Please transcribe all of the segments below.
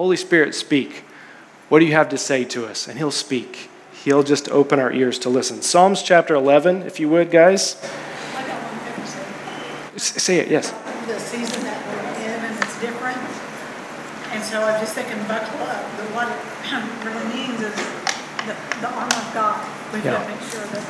Holy Spirit, speak. What do you have to say to us? And he'll speak. He'll just open our ears to listen. Psalms chapter 11, if you would, guys. I got one thing to say. It, yes. The season that we're in and it's different. And so I'm just thinking buckle up. But what it really means is the, the armor of God. We've got to make sure that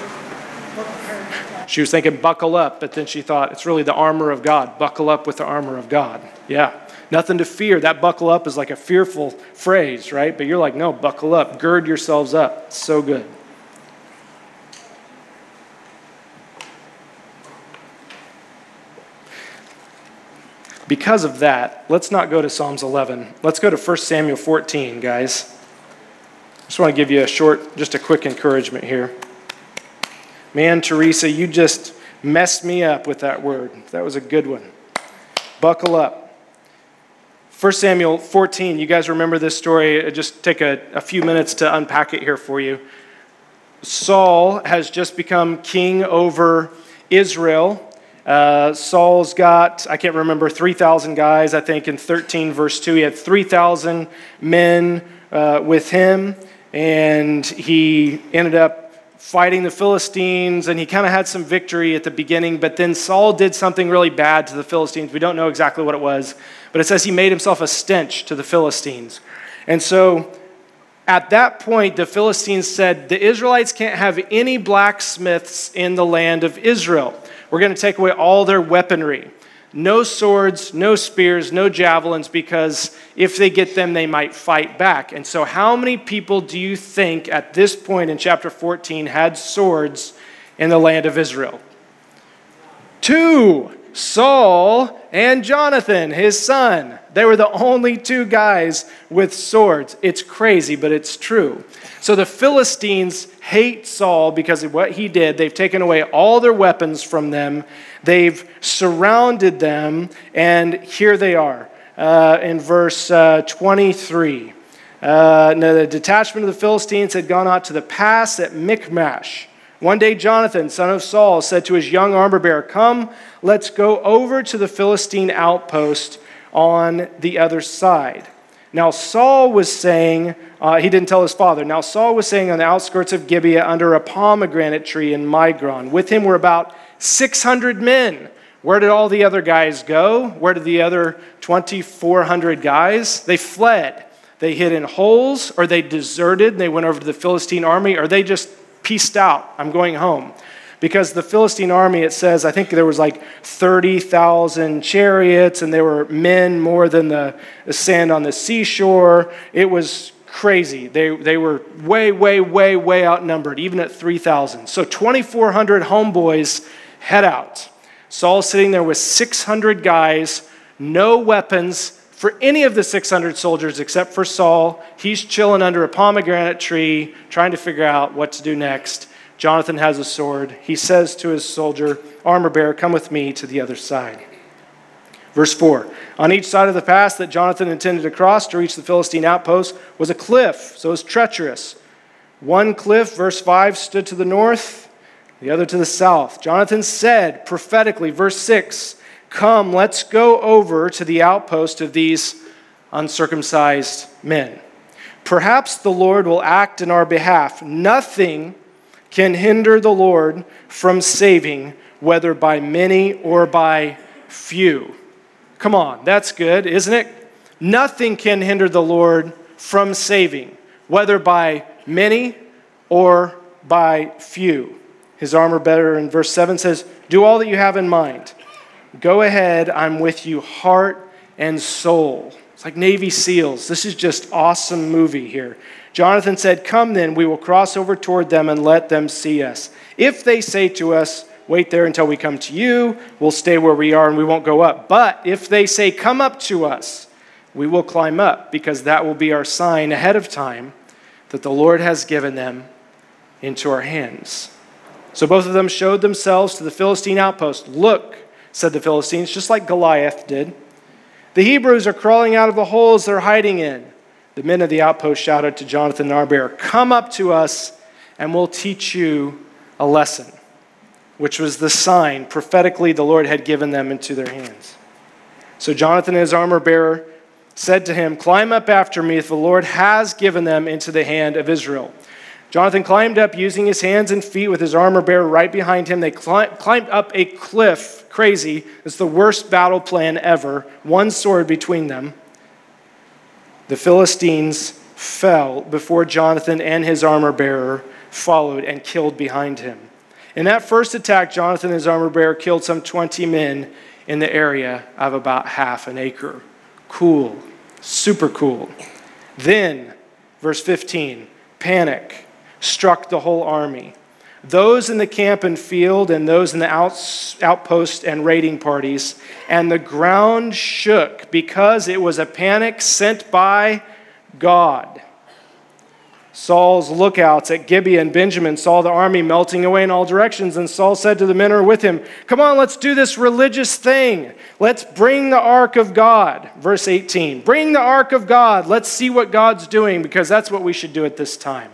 we're prepared. She was thinking buckle up, but then she thought it's really the armor of God. Buckle up with the armor of God. Yeah. Nothing to fear. That buckle up is like a fearful phrase, right? But you're like, no, buckle up. Gird yourselves up. It's so good. Because of that, let's not go to Psalms 11. Let's go to 1 Samuel 14, guys. I Just want to give you a short, just a quick encouragement here. Man, Teresa, you just messed me up with that word. That was a good one. Buckle up. 1 Samuel 14, you guys remember this story? Uh, Just take a, a few minutes to unpack it here for you. Saul has just become king over Israel. Uh, Saul's got, I can't remember, 3,000 guys, I think, in 13, verse 2. He had 3,000 men uh, with him, and he ended up fighting the Philistines, and he kind of had some victory at the beginning, but then Saul did something really bad to the Philistines. We don't know exactly what it was, but it says he made himself a stench to the Philistines. And so at that point, the Philistines said, The Israelites can't have any blacksmiths in the land of Israel. We're going to take away all their weaponry. No swords, no spears, no javelins, because if they get them, they might fight back. And so, how many people do you think at this point in chapter 14 had swords in the land of Israel? Two Saul and Jonathan, his son. They were the only two guys with swords. It's crazy, but it's true. So the Philistines hate Saul because of what he did. They've taken away all their weapons from them, they've surrounded them, and here they are uh, in verse uh, 23. Uh, now the detachment of the Philistines had gone out to the pass at Michmash. One day, Jonathan, son of Saul, said to his young armor bearer, Come, let's go over to the Philistine outpost on the other side. Now, Saul was saying, uh, he didn't tell his father. Now, Saul was saying on the outskirts of Gibeah under a pomegranate tree in Migron. With him were about 600 men. Where did all the other guys go? Where did the other 2,400 guys? They fled. They hid in holes, or they deserted. They went over to the Philistine army, or they just pieced out. I'm going home. Because the Philistine army, it says, I think there was like 30,000 chariots, and there were men more than the, sand on the seashore. It was crazy. They, they were way, way, way, way outnumbered, even at 3,000. So 2,400 homeboys head out. Saul's sitting there with 600 guys, no weapons for any of the 600 soldiers except for Saul. He's chilling under a pomegranate tree, trying to figure out what to do next. Jonathan has a sword. He says to his soldier, armor bearer, come with me to the other side. Verse 4 On each side of the pass that Jonathan intended to cross to reach the Philistine outpost was a cliff, so it was treacherous. One cliff, verse 5, stood to the north, the other to the south. Jonathan said prophetically, verse 6, Come, let's go over to the outpost of these uncircumcised men. Perhaps the Lord will act in our behalf. Nothing can hinder the Lord from saving, whether by many or by few. Come on, that's good, isn't it? Nothing can hinder the Lord from saving, whether by many or by few. His armor bearer in verse 7 says, Do all that you have in mind. Go ahead, I'm with you, heart and soul. It's like Navy SEALs. This is just awesome movie here. Jonathan said, Come then, we will cross over toward them and let them see us. If they say to us, Wait there until we come to you, we'll stay where we are and we won't go up. But if they say, Come up to us, we will climb up, because that will be our sign ahead of time that the Lord has given them into our hands. So both of them showed themselves to the Philistine outpost. Look, said the Philistines, just like Goliath did. The Hebrews are crawling out of the holes they're hiding in. The men of the outpost shouted to Jonathan and Arbear, Come up to us, and we'll teach you a lesson, which was the sign prophetically the Lord had given them into their hands. So Jonathan and his armor bearer said to him, Climb up after me, if the Lord has given them into the hand of Israel. Jonathan climbed up using his hands and feet with his armor bearer right behind him. They climbed up a cliff. Crazy. It's the worst battle plan ever. One sword between them. The Philistines fell before Jonathan and his armor bearer followed and killed behind him. In that first attack, Jonathan and his armor bearer killed some 20 men in the area of about half an acre. Cool. Super cool. Then, verse 15, panic struck the whole army. Those in the camp and field, and those in the outpost and raiding parties, and the ground shook because it was a panic sent by God. Saul's lookouts at Gibeah and Benjamin saw the army melting away in all directions, and Saul said to the men who were with him, Come on, let's do this religious thing. Let's bring the ark of God. Verse 18 Bring the ark of God. Let's see what God's doing, because that's what we should do at this time.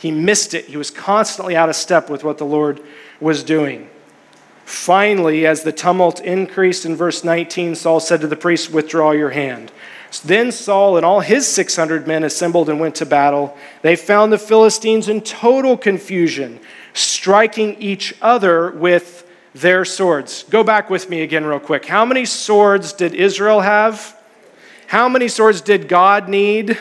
He missed it. He was constantly out of step with what the Lord was doing. Finally, as the tumult increased in verse 19, Saul said to the priest, Withdraw your hand. Then Saul and all his 600 men assembled and went to battle. They found the Philistines in total confusion, striking each other with their swords. Go back with me again, real quick. How many swords did Israel have? How many swords did God need?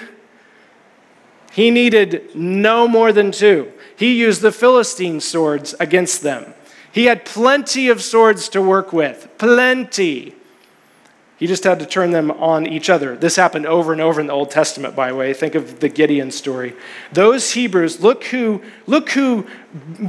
He needed no more than two. He used the Philistine swords against them. He had plenty of swords to work with. Plenty. He just had to turn them on each other. This happened over and over in the Old Testament, by the way. Think of the Gideon story. Those Hebrews, look who, look who,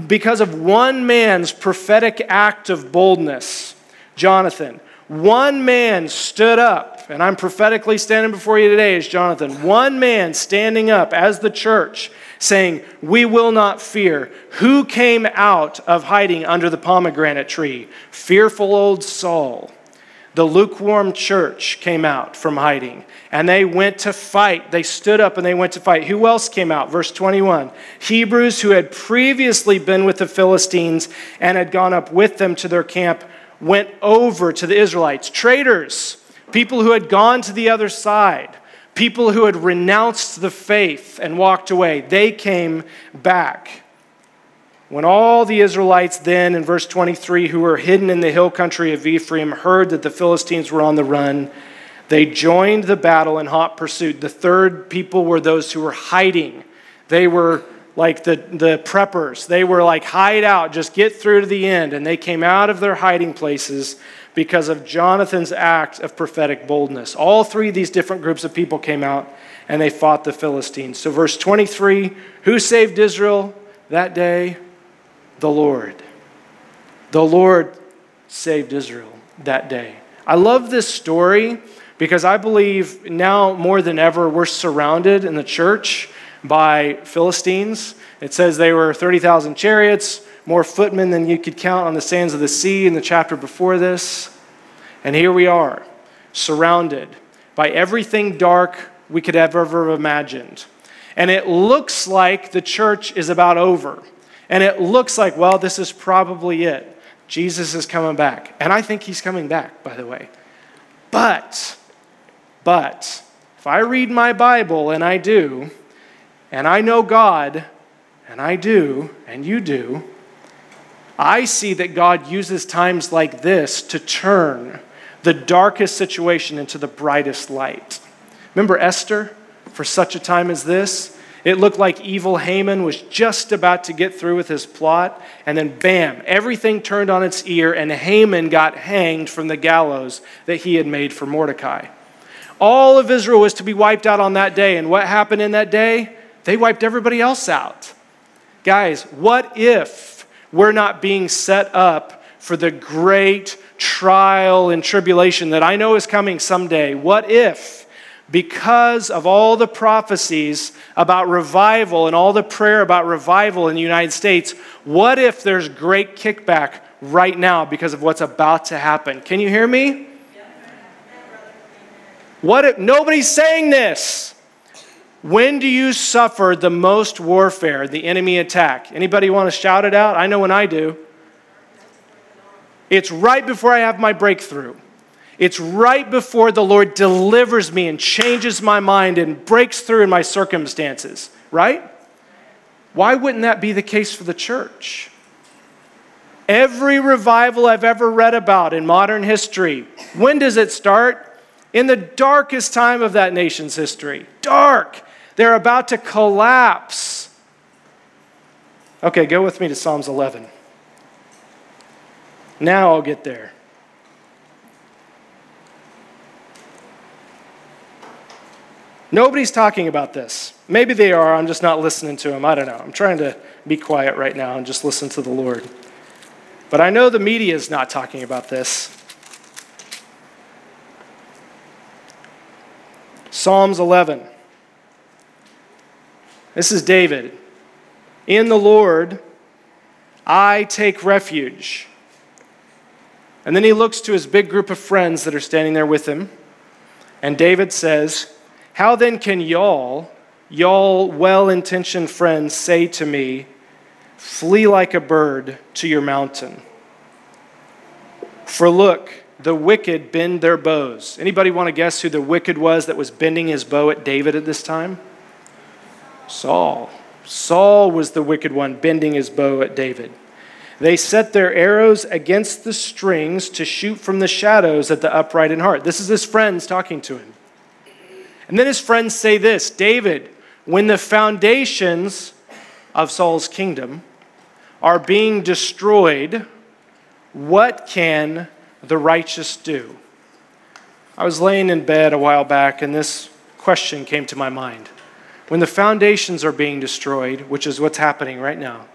because of one man's prophetic act of boldness, Jonathan, one man stood up, and I'm prophetically standing before you today as Jonathan. One man standing up as the church saying, We will not fear. Who came out of hiding under the pomegranate tree? Fearful old Saul. The lukewarm church came out from hiding and they went to fight. They stood up and they went to fight. Who else came out? Verse 21 Hebrews, who had previously been with the Philistines and had gone up with them to their camp, went over to the Israelites. Traitors, people who had gone to the other side, people who had renounced the faith and walked away, they came back. When all the Israelites then, in verse 23, who were hidden in the hill country of Ephraim, heard that the Philistines were on the run, they joined the battle in hot pursuit. The third people were those who were hiding. They were like the, the preppers. They were like, hide out, just get through to the end. And they came out of their hiding places because of Jonathan's act of prophetic boldness. All three of these different groups of people came out and they fought the Philistines. So, verse 23 who saved Israel that day? The Lord. The Lord saved Israel that day. I love this story because I believe now more than ever we're surrounded in the church by Philistines. It says they were 30,000 chariots, more footmen than you could count on the sands of the sea in the chapter before this. And here we are, surrounded by everything dark we could ever have ever imagined. And it looks like the church is about over. And it looks like, well, this is probably it. Jesus is coming back. And I think he's coming back, by the way. But, but, if I read my Bible, and I do, and I know God, and I do, and you do, I see that God uses times like this to turn the darkest situation into the brightest light. Remember Esther? For such a time as this, it looked like evil Haman was just about to get through with his plot, and then bam, everything turned on its ear, and Haman got hanged from the gallows that he had made for Mordecai. All of Israel was to be wiped out on that day, and what happened in that day? They wiped everybody else out. Guys, what if we're not being set up for the great trial and tribulation that I know is coming someday? What if, because of all the prophecies about revival and all the prayer about revival in the United States, what if there's great kickback right now because of what's about to happen? Can you hear me? What if nobody's saying this? When do you suffer the most warfare, the enemy attack? Anybody want to shout it out? I know when I do. It's right before I have my breakthrough. It's right before the Lord delivers me and changes my mind and breaks through in my circumstances, right? Why wouldn't that be the case for the church? Every revival I've ever read about in modern history, when does it start? In the darkest time of that nation's history. Dark. They're about to collapse. Okay, go with me to Psalms 11. Now I'll get there. Nobody's talking about this. Maybe they are, I'm just not listening to them. I don't know. I'm trying to be quiet right now and just listen to the Lord. But I know the media is not talking about this. Psalms 11. This is David. In the Lord, I take refuge. And then he looks to his big group of friends that are standing there with him. And David says, How then can y'all, y'all well intentioned friends, say to me, Flee like a bird to your mountain? For look, the wicked bend their bows. Anybody want to guess who the wicked was that was bending his bow at David at this time? Saul. Saul was the wicked one bending his bow at David. They set their arrows against the strings to shoot from the shadows at the upright in heart. This is his friends talking to him. And then his friends say this David, when the foundations of Saul's kingdom are being destroyed, what can the righteous do? I was laying in bed a while back and this question came to my mind. When the foundations are being destroyed, which is what's happening right now,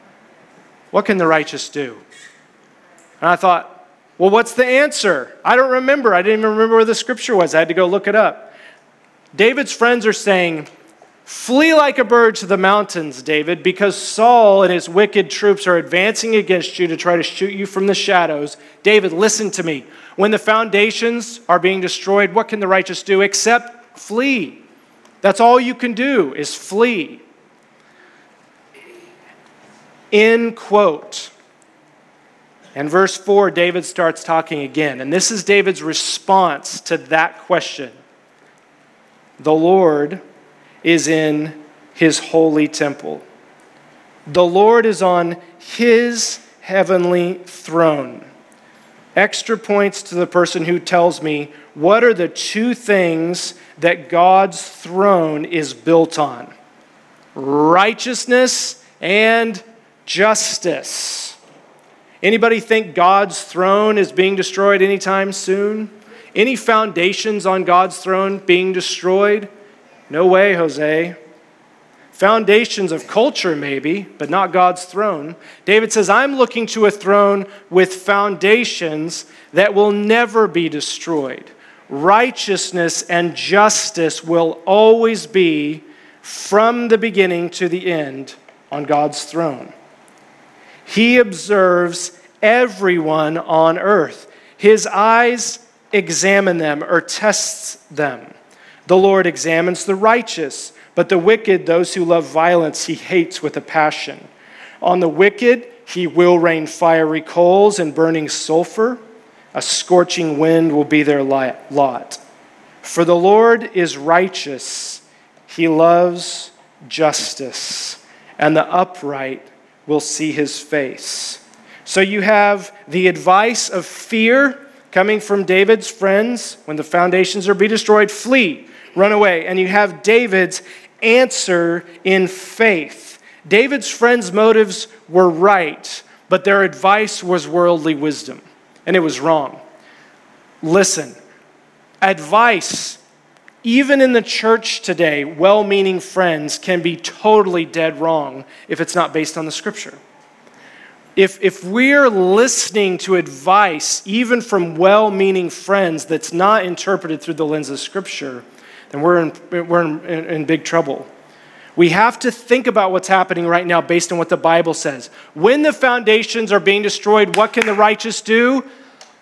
what can the righteous do? And I thought, well, what's the answer? I don't remember. I didn't even remember where the scripture was. I had to go look it up. David's friends are saying, Flee like a bird to the mountains, David, because Saul and his wicked troops are advancing against you to try to shoot you from the shadows. David, listen to me. When the foundations are being destroyed, what can the righteous do except flee? That's all you can do is flee. End quote. And verse 4, David starts talking again. And this is David's response to that question The Lord is in his holy temple, the Lord is on his heavenly throne. Extra points to the person who tells me what are the two things that God's throne is built on righteousness and justice. Anybody think God's throne is being destroyed anytime soon? Any foundations on God's throne being destroyed? No way, Jose. Foundations of culture, maybe, but not God's throne. David says, I'm looking to a throne with foundations that will never be destroyed. Righteousness and justice will always be, from the beginning to the end, on God's throne. He observes everyone on earth. His eyes examine them or tests them. The Lord examines the righteous, but the wicked, those who love violence, he hates with a passion. On the wicked, he will rain fiery coals and burning sulfur. A scorching wind will be their lot. For the Lord is righteous, he loves justice and the upright will see his face. So you have the advice of fear coming from David's friends when the foundations are be destroyed, flee, run away. And you have David's answer in faith. David's friends' motives were right, but their advice was worldly wisdom, and it was wrong. Listen, advice even in the church today, well meaning friends can be totally dead wrong if it's not based on the scripture. If, if we're listening to advice, even from well meaning friends, that's not interpreted through the lens of scripture, then we're in, we're in, in, in big trouble. We have to think about what's happening right now based on what the Bible says. When the foundations are being destroyed, what can the righteous do?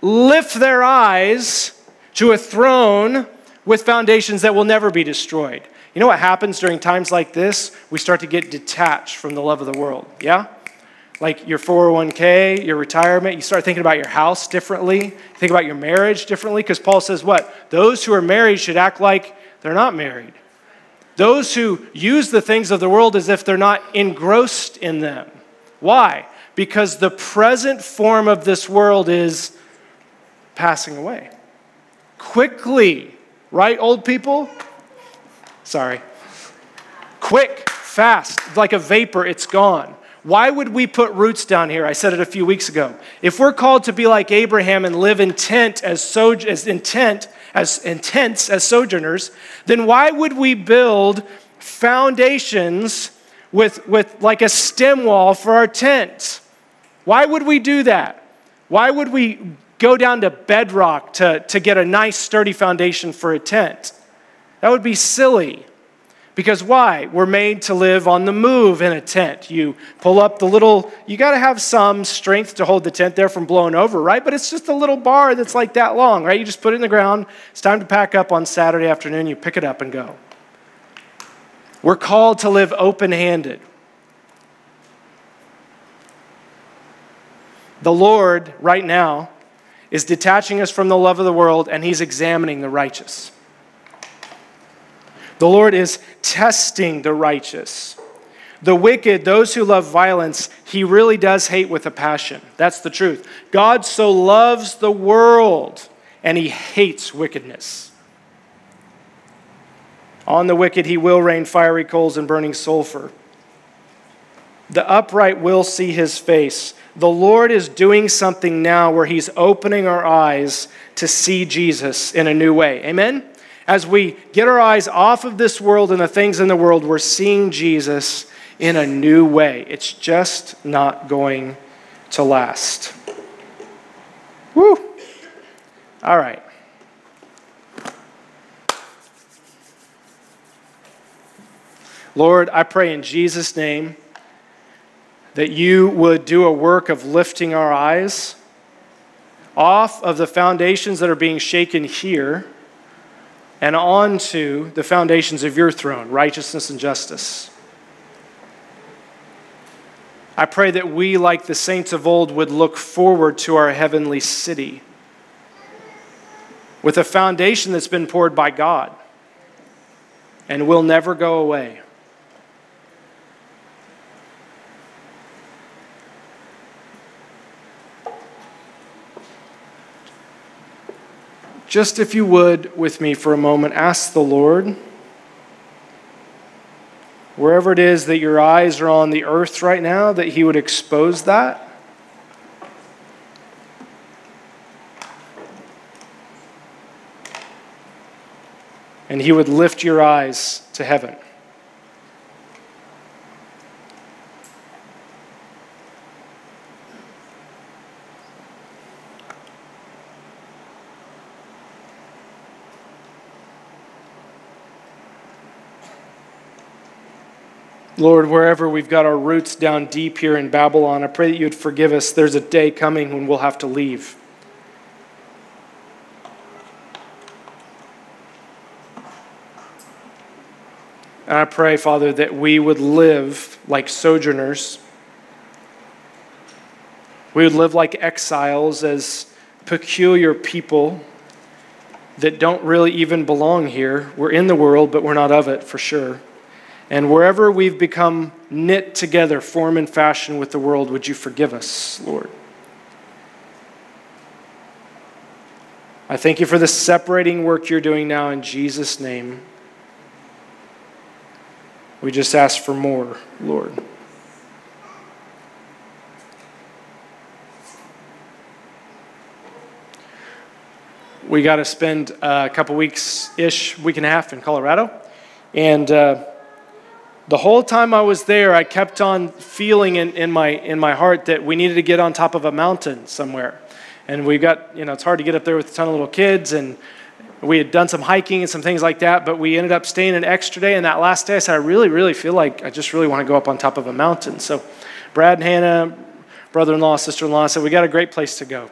Lift their eyes to a throne with foundations that will never be destroyed. You know what happens during times like this? We start to get detached from the love of the world. Yeah? like your 401k, your retirement. You start thinking about your house differently. Think about your marriage differently because Paul says what? Those who are married should act like they're not married. Those who use the things of the world as if they're not engrossed in them. Why? Because the present form of this world is passing away. Quickly, right, old people? Sorry. Quick, fast, like a vapor, it's gone. Why would we put roots down here? I said it a few weeks ago. If we're called to be like Abraham and live intent as, so, as intent as intense as sojourners, then why would we build foundations with, with like a stem wall for our tent? Why would we do that? Why would we go down to bedrock to, to get a nice, sturdy foundation for a tent? That would be silly. Because why? We're made to live on the move in a tent. You pull up the little, you got to have some strength to hold the tent there from blowing over, right? But it's just a little bar that's like that long, right? You just put it in the ground. It's time to pack up on Saturday afternoon. You pick it up and go. We're called to live open handed. The Lord, right now, is detaching us from the love of the world and He's examining the righteous. The Lord is testing the righteous. The wicked, those who love violence, he really does hate with a passion. That's the truth. God so loves the world and he hates wickedness. On the wicked, he will rain fiery coals and burning sulfur. The upright will see his face. The Lord is doing something now where he's opening our eyes to see Jesus in a new way. Amen? As we get our eyes off of this world and the things in the world, we're seeing Jesus in a new way. It's just not going to last. Woo! All right. Lord, I pray in Jesus' name that you would do a work of lifting our eyes off of the foundations that are being shaken here and onto the foundations of your throne, righteousness and justice. I pray that we, like the saints of old, would look forward to our heavenly city with a foundation that's been poured by God and will never go away. Just if you would, with me for a moment, ask the Lord, wherever it is that your eyes are on the earth right now, that He would expose that. And He would lift your eyes to heaven. Lord, wherever we've got our roots down deep here in Babylon, I pray that you'd forgive us. There's a day coming when we'll have to leave. And I pray, Father, that we would live like sojourners. We would live like exiles as peculiar people that don't really even belong here. We're in the world, but we're not of it for sure. And wherever we've become knit together, form and fashion with the world, would you forgive us, Lord? I thank you for the separating work you're doing now in Jesus' name. We just ask for more, Lord. We got to spend a couple weeks ish, week and a half in Colorado. And uh, the whole time I was there, I kept on feeling in, in, my, in my heart that we needed to get on top of a mountain somewhere. And we got, you know, it's hard to get up there with a ton of little kids. And we had done some hiking and some things like that, but we ended up staying an extra day. And that last day, I said, I really, really feel like I just really want to go up on top of a mountain. So Brad and Hannah, brother in law, sister in law, said, We got a great place to go.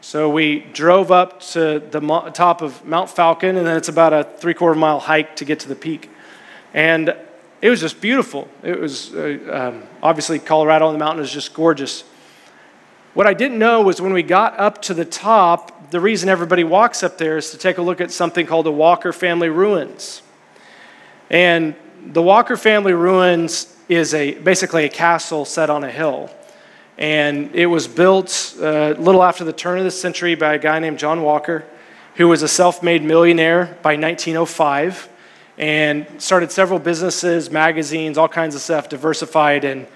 So we drove up to the top of Mount Falcon, and then it's about a three quarter mile hike to get to the peak. And it was just beautiful. It was uh, um, obviously Colorado on the mountain is just gorgeous. What I didn't know was when we got up to the top, the reason everybody walks up there is to take a look at something called the Walker family ruins. And the Walker family ruins is a, basically a castle set on a hill. And it was built uh, a little after the turn of the century by a guy named John Walker, who was a self made millionaire by 1905 and started several businesses, magazines, all kinds of stuff, diversified, and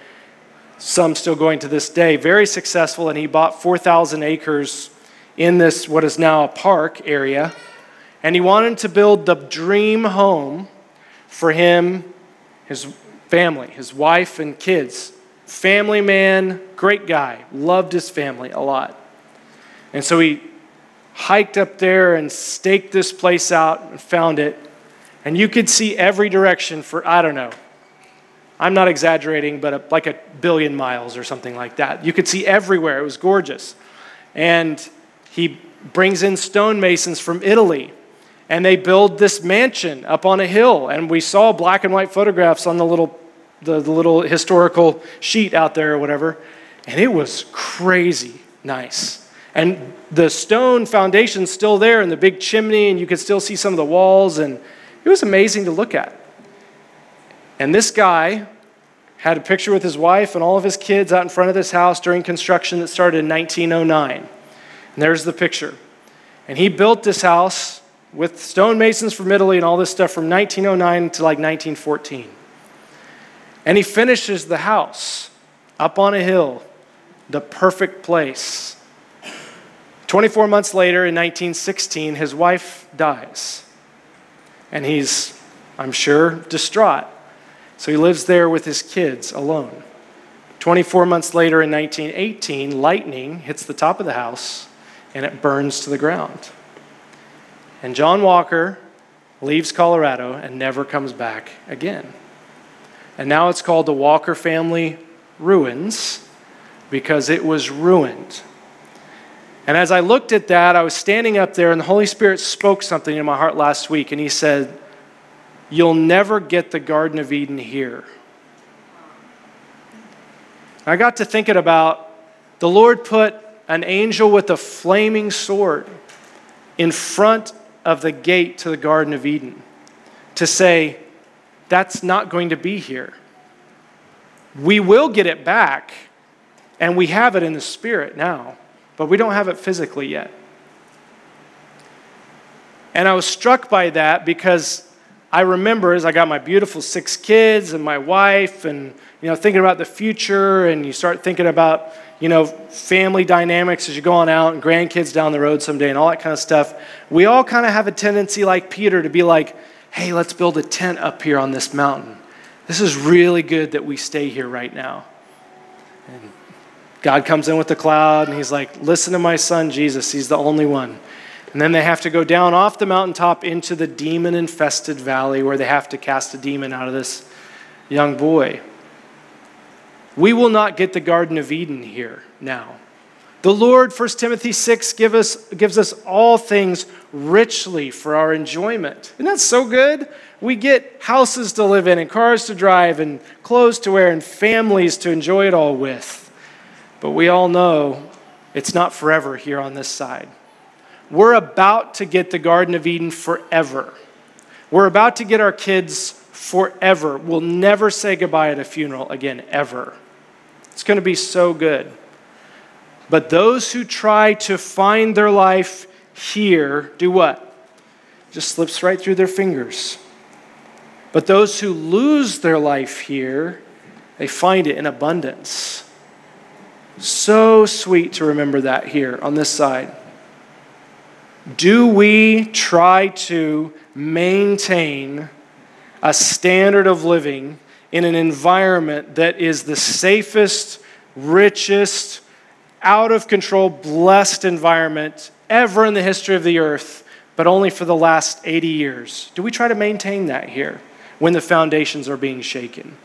some still going to this day. Very successful, and he bought 4,000 acres in this, what is now a park area. And he wanted to build the dream home for him, his family, his wife, and kids. Family man, great guy, loved his family a lot. And so he hiked up there and staked this place out and found it and you could see every direction for, I don't know, I'm not exaggerating, but a, like a billion miles or something like that. You could see everywhere. It was gorgeous. And he brings in stonemasons from Italy, and they build this mansion up on a hill. And we saw black and white photographs on the little, the, the little historical sheet out there or whatever. And it was crazy nice. And the stone foundation's still there, and the big chimney, and you could still see some of the walls. And it was amazing to look at. And this guy had a picture with his wife and all of his kids out in front of this house during construction that started in 1909. And there's the picture. And he built this house with stonemasons from Italy and all this stuff from 1909 to like 1914. And he finishes the house up on a hill, the perfect place. 24 months later, in 1916, his wife dies and he's, I'm sure, distraught. So he lives there with his kids alone. 24 months later, in 1918, lightning hits the top of the house and it burns to the ground. And John Walker leaves Colorado and never comes back again. And now it's called the Walker Family Ruins because it was ruined. And as I looked at that, I was standing up there, and the Holy Spirit spoke something in my heart last week, and He said, You'll never get the Garden of Eden here. I got to thinking about the Lord put an angel with a flaming sword in front of the gate to the Garden of Eden to say, That's not going to be here. We will get it back, and we have it in the Spirit now but we don't have it physically yet. And I was struck by that because I remember as I got my beautiful six kids and my wife and you know thinking about the future and you start thinking about you know family dynamics as you go on out and grandkids down the road someday and all that kind of stuff. We all kind of have a tendency like Peter to be like, "Hey, let's build a tent up here on this mountain. This is really good that we stay here right now." And God comes in with the cloud and he's like, Listen to my son Jesus, he's the only one. And then they have to go down off the mountaintop into the demon infested valley where they have to cast a demon out of this young boy. We will not get the Garden of Eden here now. The Lord, 1 Timothy 6, give us, gives us all things richly for our enjoyment. Isn't that so good? We get houses to live in, and cars to drive, and clothes to wear, and families to enjoy it all with. But we all know it's not forever here on this side. We're about to get the Garden of Eden forever. We're about to get our kids forever. We'll never say goodbye at a funeral again, ever. It's going to be so good. But those who try to find their life here do what? Just slips right through their fingers. But those who lose their life here, they find it in abundance. So sweet to remember that here on this side. Do we try to maintain a standard of living in an environment that is the safest, richest, out of control, blessed environment ever in the history of the earth, but only for the last 80 years? Do we try to maintain that here when the foundations are being shaken?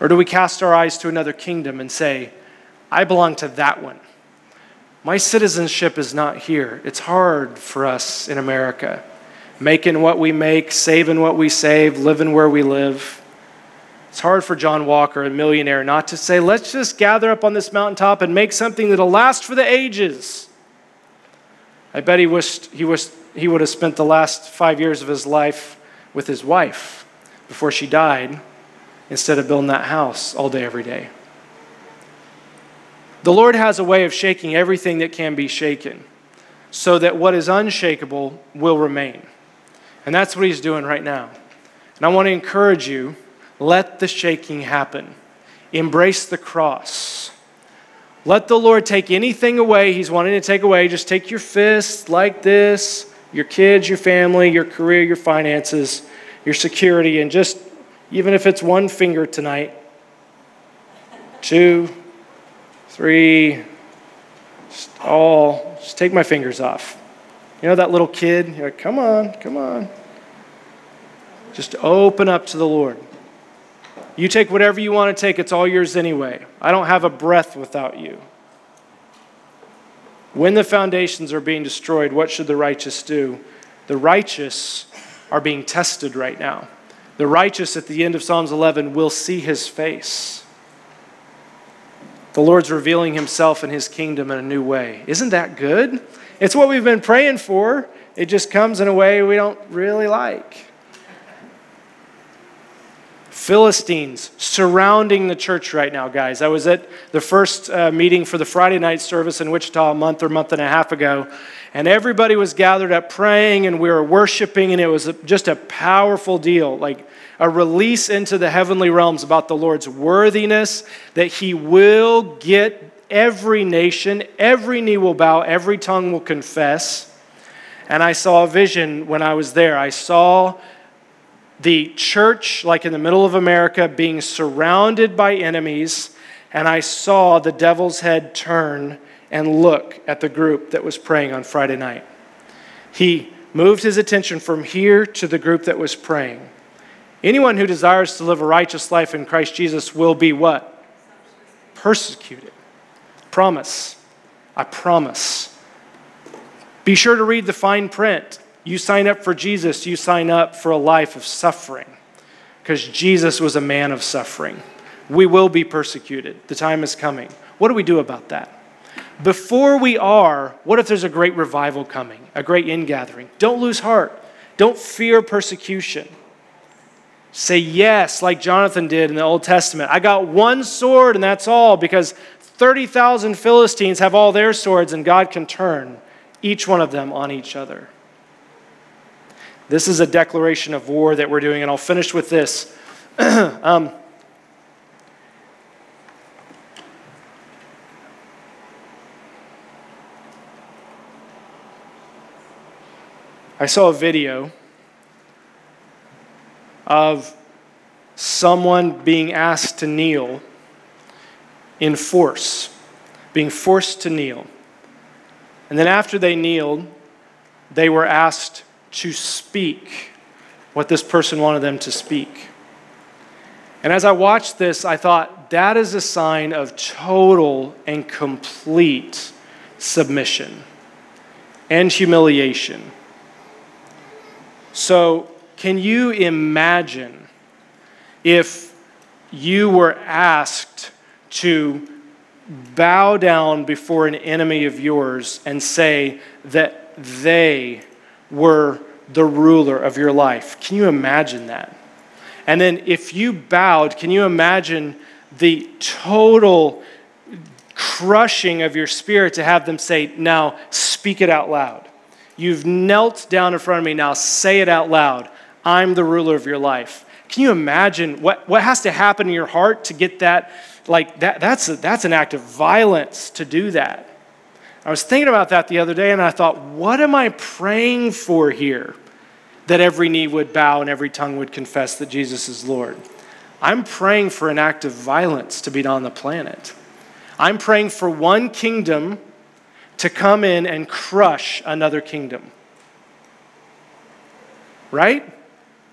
Or do we cast our eyes to another kingdom and say, I belong to that one. My citizenship is not here. It's hard for us in America, making what we make, saving what we save, living where we live. It's hard for John Walker, a millionaire, not to say, let's just gather up on this mountaintop and make something that'll last for the ages. I bet he wished he, wished he would have spent the last five years of his life with his wife before she died instead of building that house all day, every day. The Lord has a way of shaking everything that can be shaken so that what is unshakable will remain. And that's what He's doing right now. And I want to encourage you let the shaking happen. Embrace the cross. Let the Lord take anything away He's wanting to take away. Just take your fist like this your kids, your family, your career, your finances, your security, and just, even if it's one finger tonight, two, three, all, just take my fingers off. You know that little kid? You're like, come on, come on. Just open up to the Lord. You take whatever you want to take, it's all yours anyway. I don't have a breath without you. When the foundations are being destroyed, what should the righteous do? The righteous are being tested right now. The righteous at the end of Psalms 11 will see his face. The Lord's revealing himself and his kingdom in a new way. Isn't that good? It's what we've been praying for. It just comes in a way we don't really like. Philistines surrounding the church right now, guys. I was at the first uh, meeting for the Friday night service in Wichita a month or month and a half ago, and everybody was gathered up praying and we were worshiping, and it was just a powerful deal like a release into the heavenly realms about the Lord's worthiness, that He will get every nation, every knee will bow, every tongue will confess. And I saw a vision when I was there. I saw the church, like in the middle of America, being surrounded by enemies, and I saw the devil's head turn and look at the group that was praying on Friday night. He moved his attention from here to the group that was praying. Anyone who desires to live a righteous life in Christ Jesus will be what? Persecuted. Promise. I promise. Be sure to read the fine print. You sign up for Jesus, you sign up for a life of suffering because Jesus was a man of suffering. We will be persecuted. The time is coming. What do we do about that? Before we are, what if there's a great revival coming, a great ingathering? Don't lose heart. Don't fear persecution. Say yes, like Jonathan did in the Old Testament. I got one sword and that's all because 30,000 Philistines have all their swords and God can turn each one of them on each other. This is a declaration of war that we're doing, and I'll finish with this. um, I saw a video of someone being asked to kneel in force, being forced to kneel. And then after they kneeled, they were asked to speak what this person wanted them to speak. And as I watched this, I thought that is a sign of total and complete submission and humiliation. So, can you imagine if you were asked to bow down before an enemy of yours and say that they were the ruler of your life. Can you imagine that? And then if you bowed, can you imagine the total crushing of your spirit to have them say, Now speak it out loud? You've knelt down in front of me, now say it out loud. I'm the ruler of your life. Can you imagine what, what has to happen in your heart to get that? Like, that, that's, a, that's an act of violence to do that. I was thinking about that the other day and I thought, what am I praying for here? That every knee would bow and every tongue would confess that Jesus is Lord. I'm praying for an act of violence to be done on the planet. I'm praying for one kingdom to come in and crush another kingdom. Right?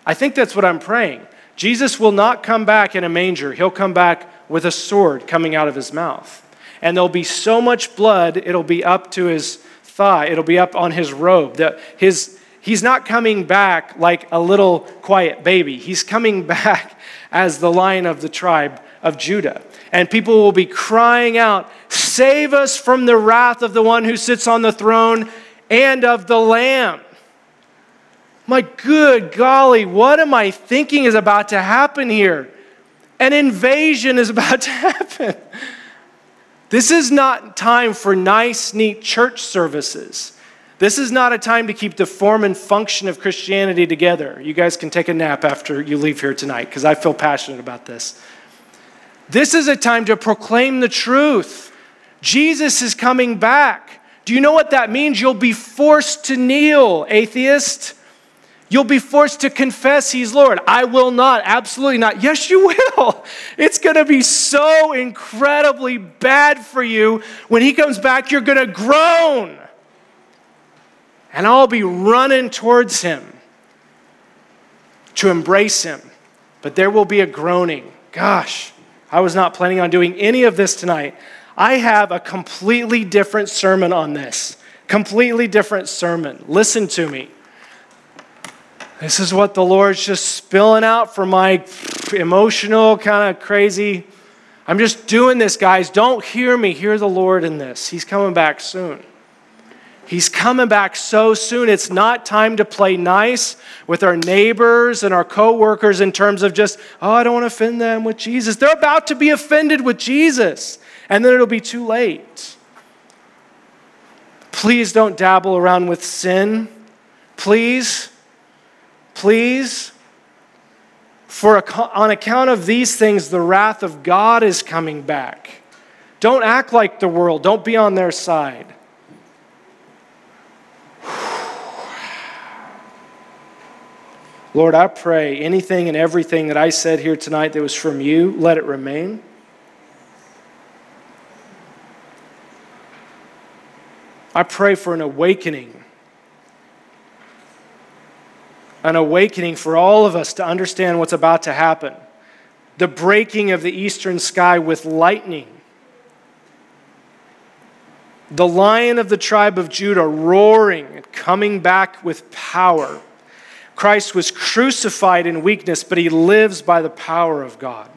I think that's what I'm praying. Jesus will not come back in a manger, he'll come back with a sword coming out of his mouth and there'll be so much blood, it'll be up to his thigh, it'll be up on his robe. That his, he's not coming back like a little quiet baby. He's coming back as the lion of the tribe of Judah. And people will be crying out, Save us from the wrath of the one who sits on the throne and of the Lamb. My good golly, what am I thinking is about to happen here? An invasion is about to happen. This is not time for nice, neat church services. This is not a time to keep the form and function of Christianity together. You guys can take a nap after you leave here tonight because I feel passionate about this. This is a time to proclaim the truth. Jesus is coming back. Do you know what that means? You'll be forced to kneel, atheist. You'll be forced to confess He's Lord. I will not. Absolutely not. Yes, you will. It's going to be so incredibly bad for you. When He comes back, you're going to groan. And I'll be running towards Him to embrace Him. But there will be a groaning. Gosh, I was not planning on doing any of this tonight. I have a completely different sermon on this. Completely different sermon. Listen to me. This is what the Lord's just spilling out for my emotional, kind of crazy. I'm just doing this, guys. Don't hear me. Hear the Lord in this. He's coming back soon. He's coming back so soon. It's not time to play nice with our neighbors and our coworkers in terms of just, oh, I don't want to offend them with Jesus. They're about to be offended with Jesus, and then it'll be too late. Please don't dabble around with sin. Please Please, for on account of these things, the wrath of God is coming back. Don't act like the world, don't be on their side. Lord, I pray anything and everything that I said here tonight that was from you, let it remain. I pray for an awakening an awakening for all of us to understand what's about to happen. The breaking of the eastern sky with lightning. The lion of the tribe of Judah roaring, and coming back with power. Christ was crucified in weakness, but he lives by the power of God.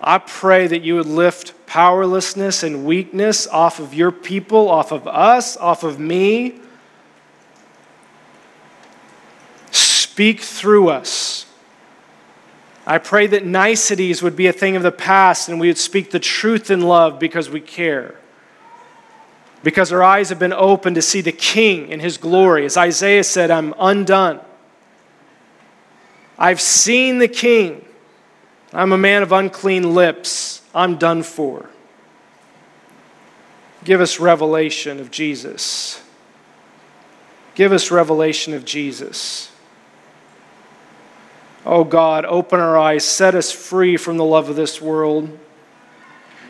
I pray that you would lift powerlessness and weakness off of your people, off of us, off of me Speak through us. I pray that niceties would be a thing of the past and we would speak the truth in love because we care. Because our eyes have been opened to see the King in his glory. As Isaiah said, I'm undone. I've seen the King. I'm a man of unclean lips. I'm done for. Give us revelation of Jesus. Give us revelation of Jesus. Oh God, open our eyes, set us free from the love of this world.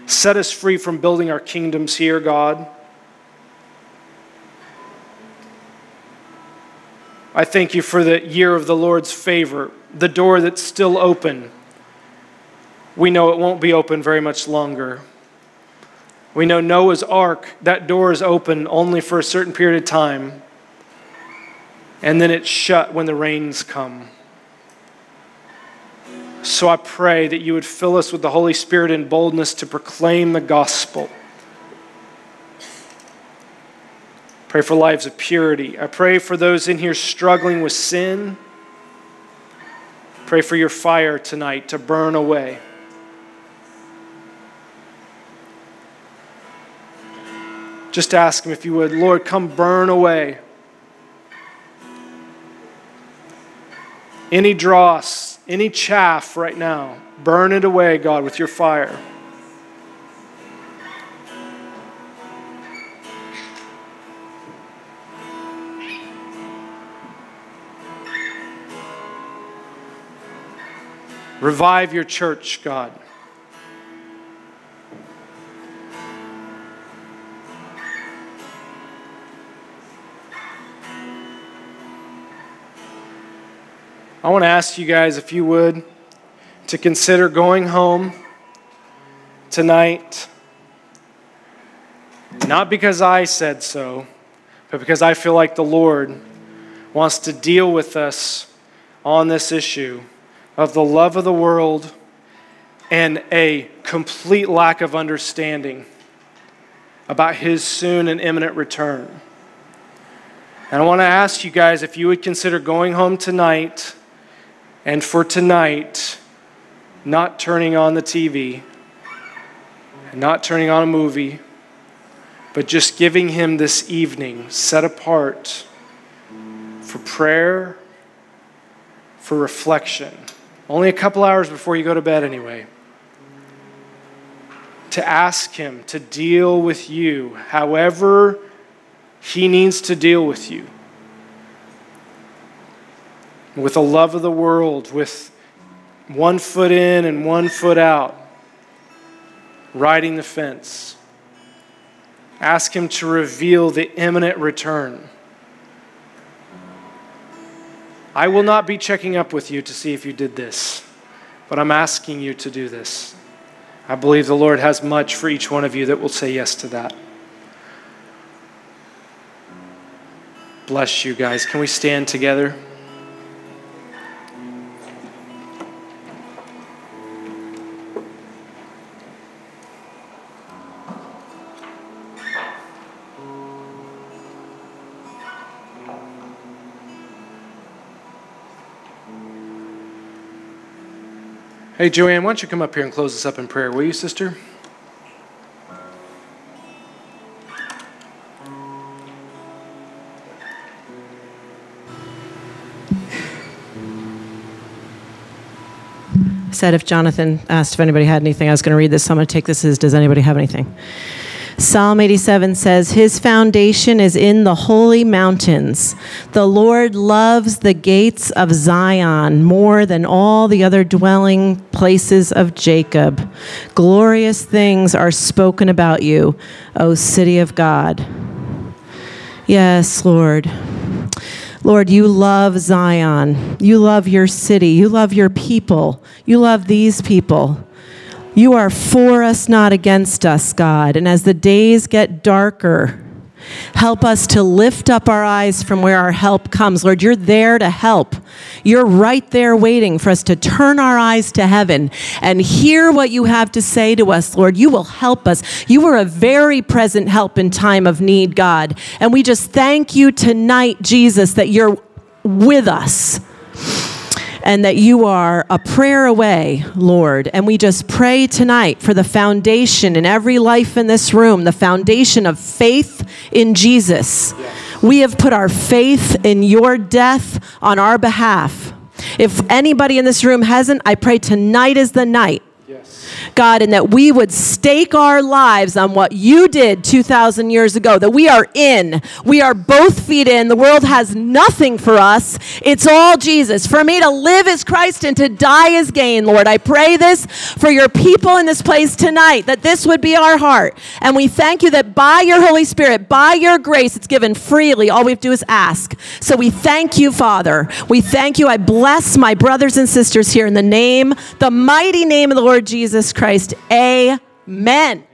Set us free from building our kingdoms here, God. I thank you for the year of the Lord's favor, the door that's still open. We know it won't be open very much longer. We know Noah's ark, that door is open only for a certain period of time, and then it's shut when the rains come. So I pray that you would fill us with the Holy Spirit and boldness to proclaim the gospel. Pray for lives of purity. I pray for those in here struggling with sin. Pray for your fire tonight to burn away. Just ask Him if you would, Lord, come burn away any dross, any chaff right now, burn it away, God, with your fire. Revive your church, God. I want to ask you guys, if you would, to consider going home tonight. Not because I said so, but because I feel like the Lord wants to deal with us on this issue of the love of the world and a complete lack of understanding about his soon and imminent return. And I want to ask you guys if you would consider going home tonight and for tonight, not turning on the TV and not turning on a movie, but just giving him this evening set apart for prayer, for reflection. Only a couple hours before you go to bed, anyway. To ask him to deal with you however he needs to deal with you. With a love of the world, with one foot in and one foot out, riding the fence. Ask Him to reveal the imminent return. I will not be checking up with you to see if you did this, but I'm asking you to do this. I believe the Lord has much for each one of you that will say yes to that. Bless you guys. Can we stand together? Hey, Joanne, why don't you come up here and close us up in prayer, will you, sister? said if Jonathan asked if anybody had anything, I was going to read this. So I'm going to take this as Does anybody have anything? Psalm 87 says, His foundation is in the holy mountains. The Lord loves the gates of Zion more than all the other dwelling places of Jacob. Glorious things are spoken about you, O city of God. Yes, Lord. Lord, you love Zion. You love your city. You love your people. You love these people. You are for us, not against us, God. And as the days get darker, help us to lift up our eyes from where our help comes. Lord, you're there to help. You're right there waiting for us to turn our eyes to heaven and hear what you have to say to us, Lord. You will help us. You are a very present help in time of need, God. And we just thank you tonight, Jesus, that you're with us and that you are a prayer away, Lord. And we just pray tonight for the foundation in every life in this room, the foundation of faith in Jesus. We have put our faith in your death on our behalf. If anybody in this room hasn't, I pray tonight is the night God, and that we would stake our lives on what you did 2,000 years ago, that we are in. We are both feet in. The world has nothing for us. It's all Jesus. For me to live is Christ and to die is gain, Lord. I pray this for your people in this place tonight, that this would be our heart. And we thank you that by your Holy Spirit, by your grace, it's given freely. All we have to do is ask. So we thank you, Father. We thank you. I bless my brothers and sisters here in the name, the mighty name of the Lord Jesus Christ. Christ. Amen.